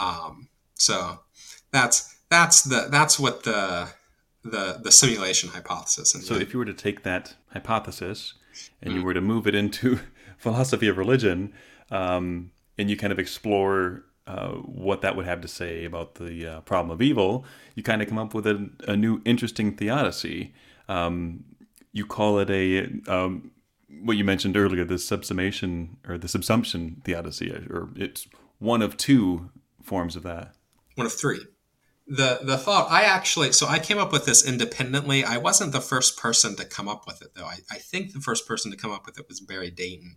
Um, so that's that's the that's what the the the simulation hypothesis. And so, if you were to take that hypothesis and mm. you were to move it into philosophy of religion, um, and you kind of explore uh, what that would have to say about the uh, problem of evil, you kind of come up with a, a new interesting theodicy. Um, you call it a um, what you mentioned earlier, the subsummation or the subsumption theodicy, or it's one of two forms of that. One of three. The the thought I actually so I came up with this independently. I wasn't the first person to come up with it though. I, I think the first person to come up with it was Barry Dainton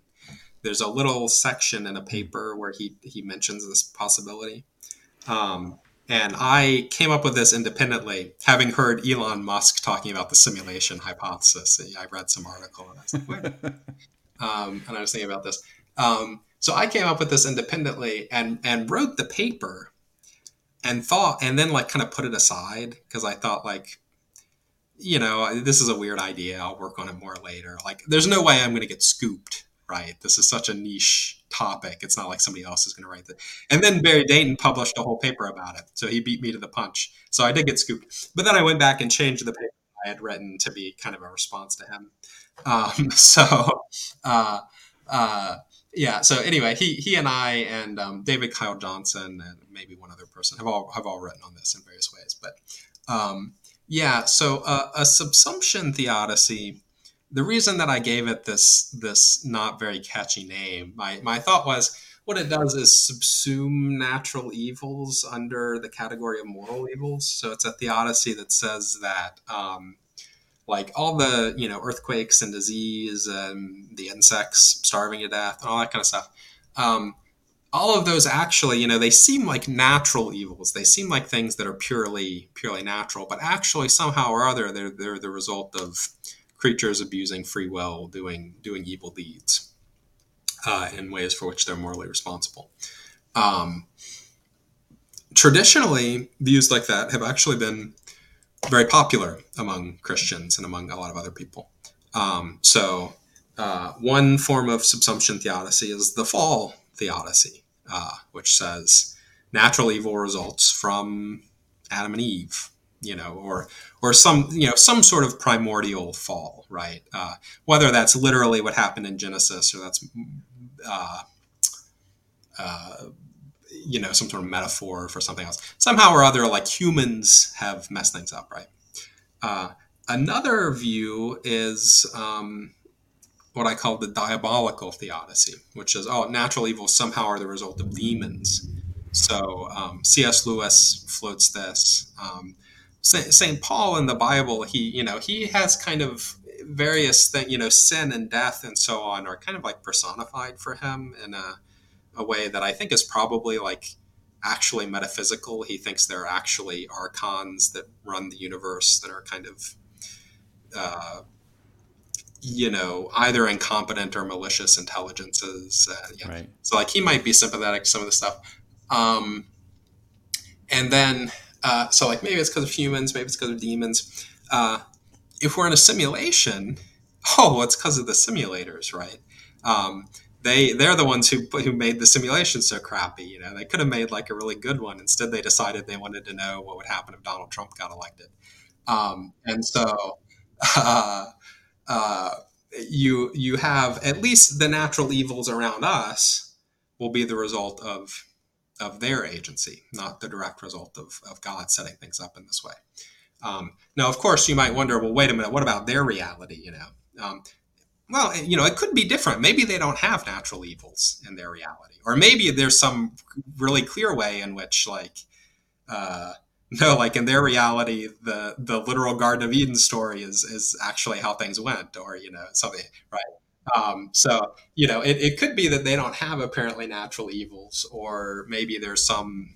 there's a little section in a paper where he he mentions this possibility. Um, and I came up with this independently, having heard Elon Musk talking about the simulation hypothesis. I read some article and I was like, Wait. um, and I was thinking about this. Um, so I came up with this independently and and wrote the paper and thought and then like kind of put it aside because I thought like you know this is a weird idea I'll work on it more later like there's no way I'm going to get scooped right? This is such a niche topic. It's not like somebody else is going to write that. And then Barry Dainton published a whole paper about it. So he beat me to the punch. So I did get scooped. But then I went back and changed the paper I had written to be kind of a response to him. Um, so, uh, uh, yeah. So anyway, he he and I and um, David Kyle Johnson and maybe one other person have all have all written on this in various ways. But um, yeah, so uh, a subsumption theodicy the reason that I gave it this this not very catchy name, my my thought was what it does is subsume natural evils under the category of moral evils. So it's a theodicy that says that um, like all the you know earthquakes and disease and the insects starving to death and all that kind of stuff. Um, all of those actually, you know, they seem like natural evils. They seem like things that are purely purely natural, but actually somehow or other they're they're the result of creatures abusing free will, doing doing evil deeds uh, in ways for which they're morally responsible. Um, traditionally, views like that have actually been very popular among Christians and among a lot of other people. Um, so, uh, one form of subsumption theodicy is the fall theodicy, uh, which says natural evil results from Adam and Eve, you know, or or some you know some sort of primordial fall, right? Uh, whether that's literally what happened in Genesis or that's uh, uh, you know some sort of metaphor for something else. Somehow or other, like humans have messed things up, right? Uh, another view is um, what I call the diabolical theodicy, which is oh, natural evil somehow are the result of demons. So um, C.S. Lewis floats this. Um, Saint Paul in the Bible, he you know he has kind of various things, you know, sin and death and so on are kind of like personified for him in a, a way that I think is probably like actually metaphysical. He thinks there are actually archons that run the universe that are kind of, uh, you know, either incompetent or malicious intelligences. Uh, yeah. right. So like he might be sympathetic to some of the stuff. Um, and then uh, so like maybe it's because of humans, maybe it's because of demons. Uh, if we're in a simulation, oh, it's because of the simulators, right? Um, they they're the ones who who made the simulation so crappy. You know, they could have made like a really good one. Instead, they decided they wanted to know what would happen if Donald Trump got elected. Um, and so, uh, uh, you you have at least the natural evils around us will be the result of of their agency, not the direct result of, of God setting things up in this way. Um, now, of course, you might wonder, well, wait a minute, what about their reality? You know, um, well, you know, it could be different. Maybe they don't have natural evils in their reality, or maybe there's some really clear way in which, like, uh, no, like in their reality, the the literal Garden of Eden story is is actually how things went, or you know, something, right? Um, so, you know, it, it could be that they don't have apparently natural evils, or maybe there's some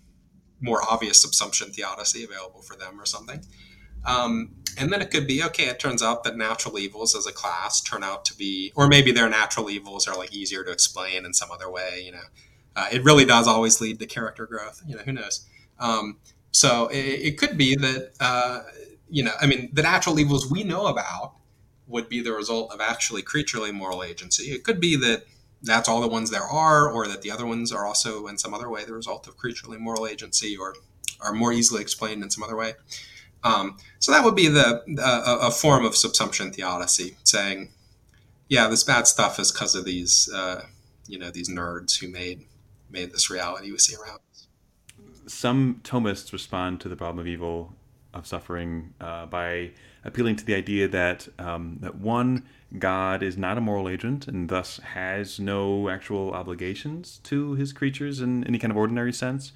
more obvious subsumption theodicy available for them or something. Um, and then it could be okay, it turns out that natural evils as a class turn out to be, or maybe their natural evils are like easier to explain in some other way, you know. Uh, it really does always lead to character growth, you know, who knows. Um, so it, it, could be that, uh, you know, I mean, the natural evils we know about would be the result of actually creaturely moral agency. It could be that that's all the ones there are, or that the other ones are also in some other way the result of creaturely moral agency, or are more easily explained in some other way. Um, so that would be the uh, a form of subsumption theodicy, saying, yeah, this bad stuff is because of these uh, you know these nerds who made made this reality we see around us. Some Thomists respond to the problem of evil of suffering uh, by appealing to the idea that um, that one God is not a moral agent and thus has no actual obligations to his creatures in any kind of ordinary sense,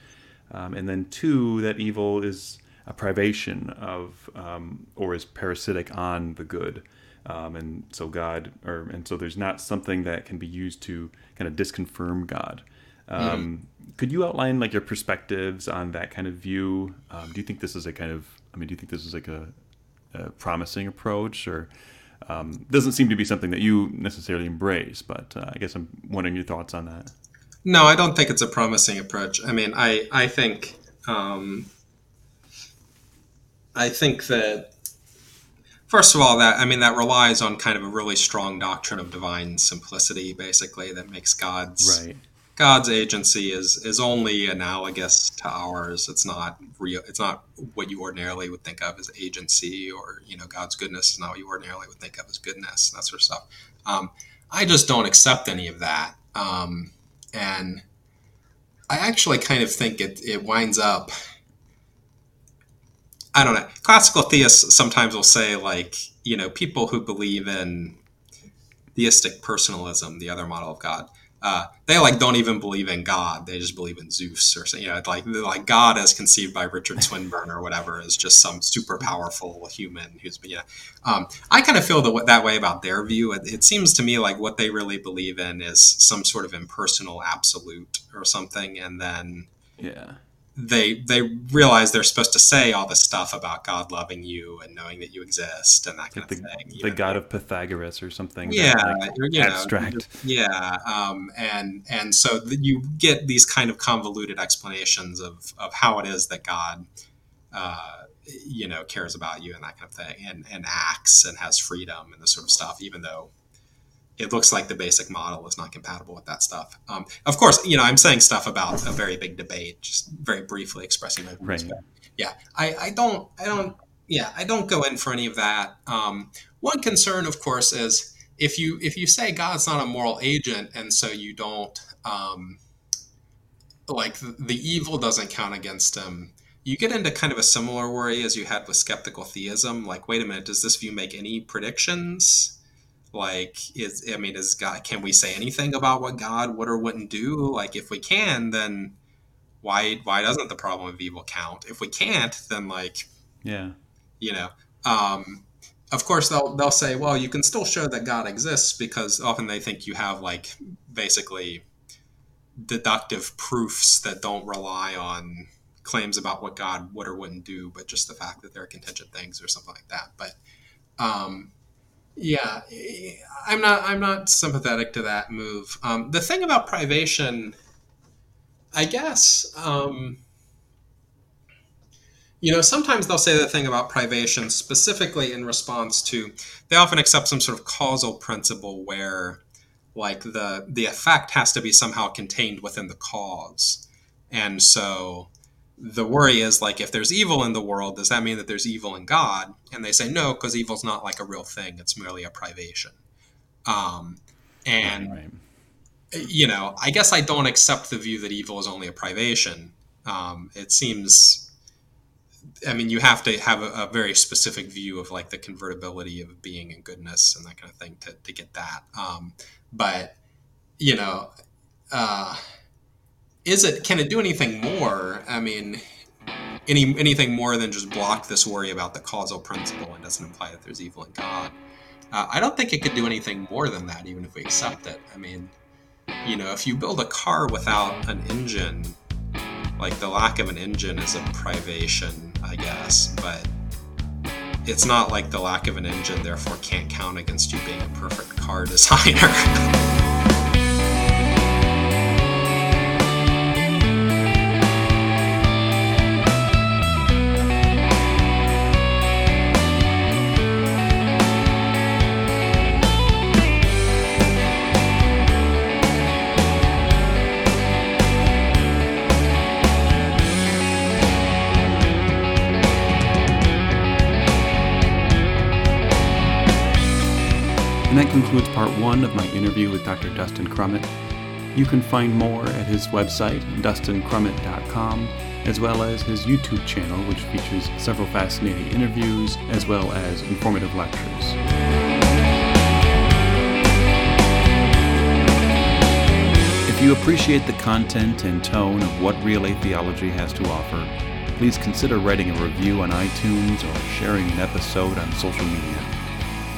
um, and then two that evil is a privation of um, or is parasitic on the good. Um, and so God, or and so there's not something that can be used to kind of disconfirm God. Um, mm. Could you outline like your perspectives on that kind of view? Um, do you think this is a kind of, I mean, do you think this is like a, a promising approach, or um, doesn't seem to be something that you necessarily embrace? But uh, I guess I'm wondering your thoughts on that. No, I don't think it's a promising approach. I mean, I I think um, I think that first of all that i mean that relies on kind of a really strong doctrine of divine simplicity basically that makes god's right. God's agency is is only analogous to ours it's not real it's not what you ordinarily would think of as agency or you know god's goodness is not what you ordinarily would think of as goodness that sort of stuff um, i just don't accept any of that um, and i actually kind of think it, it winds up I don't know. Classical theists sometimes will say, like, you know, people who believe in theistic personalism, the other model of God, uh, they like don't even believe in God. They just believe in Zeus or something. You know, like like God as conceived by Richard Swinburne or whatever is just some super powerful human who's you know. Um, I kind of feel the, that way about their view. It, it, seems to me like what they really believe in is some sort of impersonal absolute or something, and then yeah they they realize they're supposed to say all this stuff about God loving you and knowing that you exist and that kind like of the, thing. The God of Pythagoras or something. Yeah, like you know, abstract. Yeah, um, and and so you get these kind of convoluted explanations of of how it is that God. Uh, you know cares about you and that kind of thing and and acts and has freedom and this sort of stuff even though it looks like the basic model is not compatible with that stuff. Um, of course, you know, I'm saying stuff about a very big debate, just very briefly expressing my views. Right. Yeah, I, I don't, I don't, yeah, I don't go in for any of that. Um, one concern, of course, is if you if you say God's not a moral agent, and so you don't um, like the evil doesn't count against him. You get into kind of a similar worry as you had with skeptical theism. Like, wait a minute, does this view make any predictions? Like is i mean is god can we say anything about what god would or wouldn't do? Like if we can then why why doesn't the problem of evil count? If we can't then like yeah. you know um of course they'll they'll say well you can still show that god exists because often they think you have like basically deductive proofs that don't rely on claims about what god would or wouldn't do but just the fact that they're contingent things or something like that. But um yeah, I'm not. I'm not sympathetic to that move. Um, the thing about privation, I guess, um, you know, sometimes they'll say the thing about privation specifically in response to. They often accept some sort of causal principle where, like the the effect has to be somehow contained within the cause, and so the worry is like if there's evil in the world does that mean that there's evil in god? And they say no because evil's not like a real thing. It's merely a privation. Um, and right, right. you know i guess i don't accept the view that evil is only a privation. Um, it seems i mean you have to have a, a, very specific view of like the convertibility of being and goodness and that kind of thing to, to get that. Um, but you know uh, is it can it do anything more? I mean, any anything more than just block this worry about the causal principle and doesn't imply that there's evil in God. Uh, I don't think it could do anything more than that, even if we accept it. I mean, you know, if you build a car without an engine, like the lack of an engine is a privation, I guess, but it's not like the lack of an engine therefore can't count against you being a perfect car designer. Concludes part one of my interview with Dr. Dustin Crummett. You can find more at his website, dustincrummett.com, as well as his YouTube channel, which features several fascinating interviews as well as informative lectures. If you appreciate the content and tone of what Relay Theology has to offer, please consider writing a review on iTunes or sharing an episode on social media.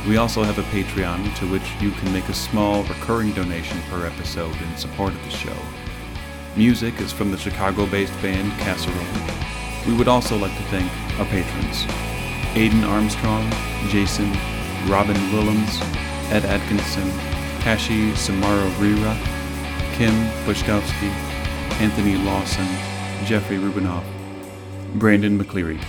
We also have a Patreon to which you can make a small recurring donation per episode in support of the show. Music is from the Chicago based band Casserole. We would also like to thank our patrons Aidan Armstrong, Jason, Robin Willems, Ed Atkinson, Kashi Samaro Rira, Kim Bushkowski, Anthony Lawson, Jeffrey Rubinoff, Brandon McCleary.